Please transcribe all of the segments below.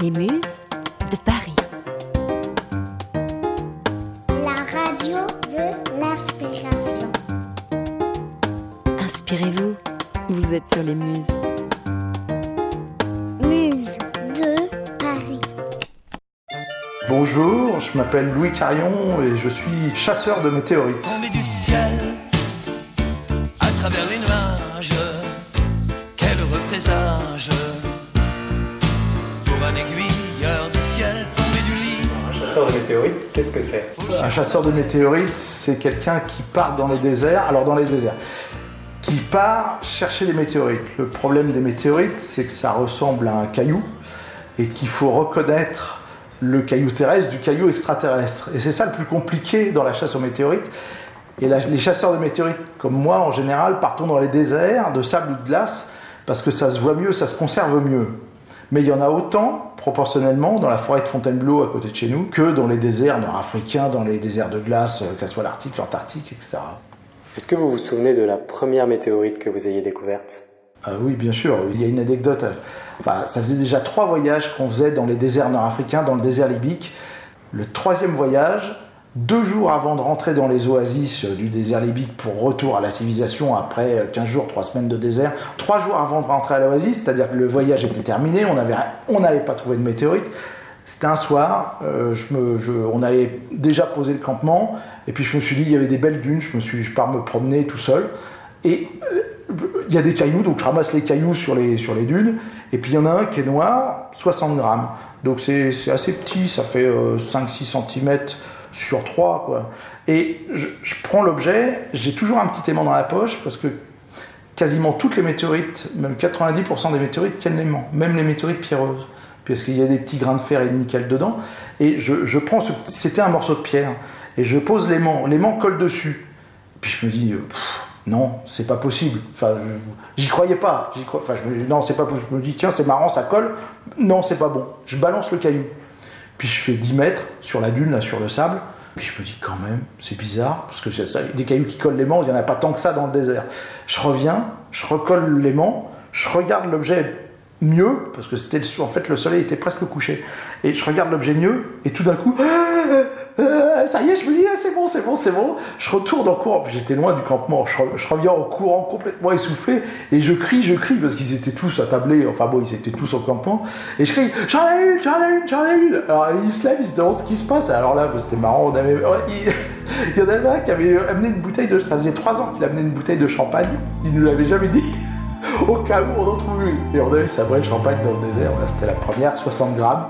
Les Muses de Paris. La radio de l'inspiration. Inspirez-vous, vous êtes sur les Muses. Muse de Paris. Bonjour, je m'appelle Louis Carion et je suis chasseur de météorites. Tombé du ciel à travers les nuages. Quel heureux Chasseur de météorites, qu'est-ce que c'est? Un chasseur de météorites, c'est quelqu'un qui part dans les déserts, alors dans les déserts, qui part chercher des météorites. Le problème des météorites, c'est que ça ressemble à un caillou et qu'il faut reconnaître le caillou terrestre du caillou extraterrestre. Et c'est ça le plus compliqué dans la chasse aux météorites. Et les chasseurs de météorites, comme moi en général, partons dans les déserts de sable ou de glace parce que ça se voit mieux, ça se conserve mieux. Mais il y en a autant, proportionnellement, dans la forêt de Fontainebleau à côté de chez nous, que dans les déserts nord-africains, dans les déserts de glace, euh, que ce soit l'Arctique, l'Antarctique, etc. Est-ce que vous vous souvenez de la première météorite que vous ayez découverte? Ah oui, bien sûr. Il y a une anecdote. Enfin, ça faisait déjà trois voyages qu'on faisait dans les déserts nord-africains, dans le désert libique. Le troisième voyage, deux jours avant de rentrer dans les oasis euh, du désert libique pour retour à la civilisation après euh, 15 jours, 3 semaines de désert, trois jours avant de rentrer à l'oasis, c'est-à-dire que le voyage était terminé, on n'avait on n'avait pas trouvé de météorite. C'était un soir, euh, je me, je- on avait déjà posé le campement, et puis je me suis dit, il y avait des belles dunes, je me suis, je pars me promener tout seul, et euh, il y a des cailloux, donc je ramasse les cailloux sur les, sur les dunes, et puis il y en a un qui est noir, 60 grammes. Donc c'est assez petit, ça fait 5-6 cm sur 3, quoi. Et je, prends l'objet, j'ai toujours un petit aimant dans la poche, parce que quasiment toutes les météorites, même 90% des météorites tiennent l'aimant, même les météorites pierreuses, parce qu'il y a des petits grains de fer et de nickel dedans. Et je, prends ce, c'était un morceau de pierre, et je pose l'aimant, l'aimant colle dessus. Puis je me dis, euh, non, c'est pas possible. Enfin, j'y croyais pas. Enfin, je me dis, non, c'est pas possible. Je me dis, tiens, c'est marrant, ça colle. Non, c'est pas bon. Je balance le caillou. Puis je fais 10 mètres sur la dune, là, sur le sable. Puis je me dis, quand même, c'est bizarre, parce que ça, des cailloux qui collent l'aimant, il n'y en a pas tant que ça dans le désert. Je reviens, je recolle l'aimant, je regarde l'objet mieux, parce que c'était en fait le soleil était presque couché, et je regarde l'objet mieux, et tout d'un coup, euh, ça y est, je me dis, ah, bon, c'est bon, c'est bon. Je retourne en courant, j'étais loin du campement, je, re- je reviens en courant complètement essoufflé, et je crie, je crie, parce qu'ils étaient tous attablés, enfin bon, ils étaient tous au campement, et je crie, j'en ai une, j'en ai une, j'en ai une. Alors ils se lèvent, ils se demandent ce qui se passe, alors là, bah, c'était marrant, on avait, il y en avait un qui avait amené une bouteille de, ça faisait trois ans qu'il amenait une bouteille de champagne, il ne nous l'avait jamais dit. Au cas où on en trouve une. Et on avait sa vraie champagne dans le désert. Voilà, c'était la première, 60 grammes.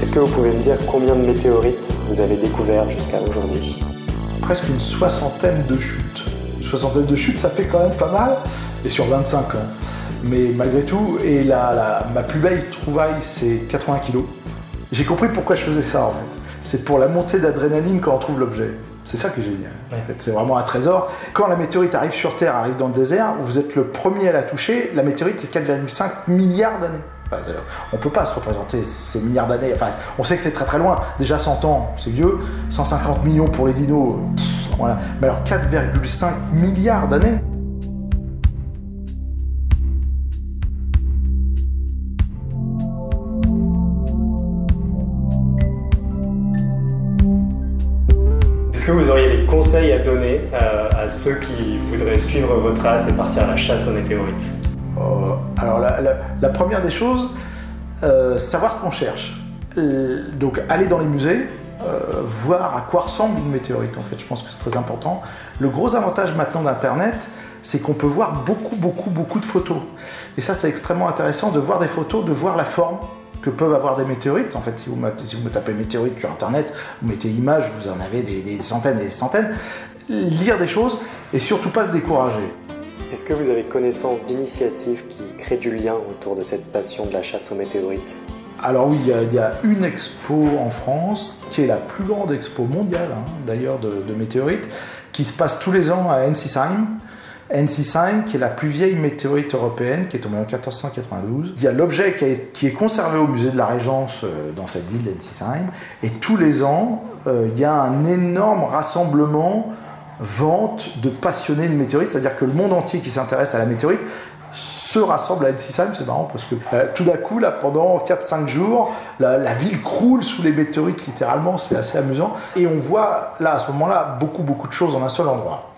Est-ce que vous pouvez me dire combien de météorites vous avez découvert jusqu'à aujourd'hui Presque une soixantaine de chutes. Une soixantaine de chutes, ça fait quand même pas mal. Et sur 25 ans. Mais malgré tout, et la, la- ma plus belle trouvaille, c'est 80 kilos. J'ai compris pourquoi je faisais ça en fait. C'est pour la montée d'adrénaline quand on trouve l'objet. C'est ça qui est génial. En fait, C'est vraiment un trésor. Quand la météorite arrive sur Terre, arrive dans le désert, vous êtes le premier à la toucher. La météorite, c'est 4,5 milliards d'années. On peut pas se représenter ces milliards d'années. Enfin, on sait que c'est très très loin. Déjà 100 ans, c'est vieux. 150 millions pour les dinos. voilà. Mais alors 4,5 milliards d'années. Est-ce que vous auriez des conseils à donner euh, à ceux qui voudraient suivre vos traces et partir à la chasse aux météorites? Alors la, première des choses, euh, savoir ce qu'on cherche. Euh, donc aller dans les musées, euh, voir à quoi ressemble une météorite en fait, je pense que c'est très important. Le gros avantage maintenant d'Internet, c'est qu'on peut voir beaucoup, beaucoup, beaucoup de photos. Et ça c'est extrêmement intéressant de voir des photos, de voir la forme que peuvent avoir des météorites. En fait, si vous, me tapez météorite sur Internet, vous mettez images, vous en avez des centaines et des centaines. Lire des choses et surtout pas se décourager. Est-ce que vous avez connaissance d'initiatives qui créent du lien autour de cette passion de la chasse aux météorites? Alors oui, il y, a, une expo en France, qui est la plus grande expo mondiale, hein, d'ailleurs, de, météorites, qui se passe tous les ans à Ensisheim. Ensisheim, qui est la plus vieille météorite européenne, qui est tombée en 1492. Il y a l'objet qui, est- qui est conservé au musée de la Régence euh, dans cette ville d'Ensisheim. Et tous les ans, euh, il y a un énorme rassemblement vente de passionnés de météorites, c'est-à-dire que le monde entier qui s'intéresse à la météorite se rassemble à Ensisheim, c'est marrant parce que euh, tout d'un coup, là, pendant 4-5 jours, la, ville croule sous les météorites littéralement, c'est assez amusant. Et on voit là, à ce moment-là, beaucoup, beaucoup de choses en un seul endroit.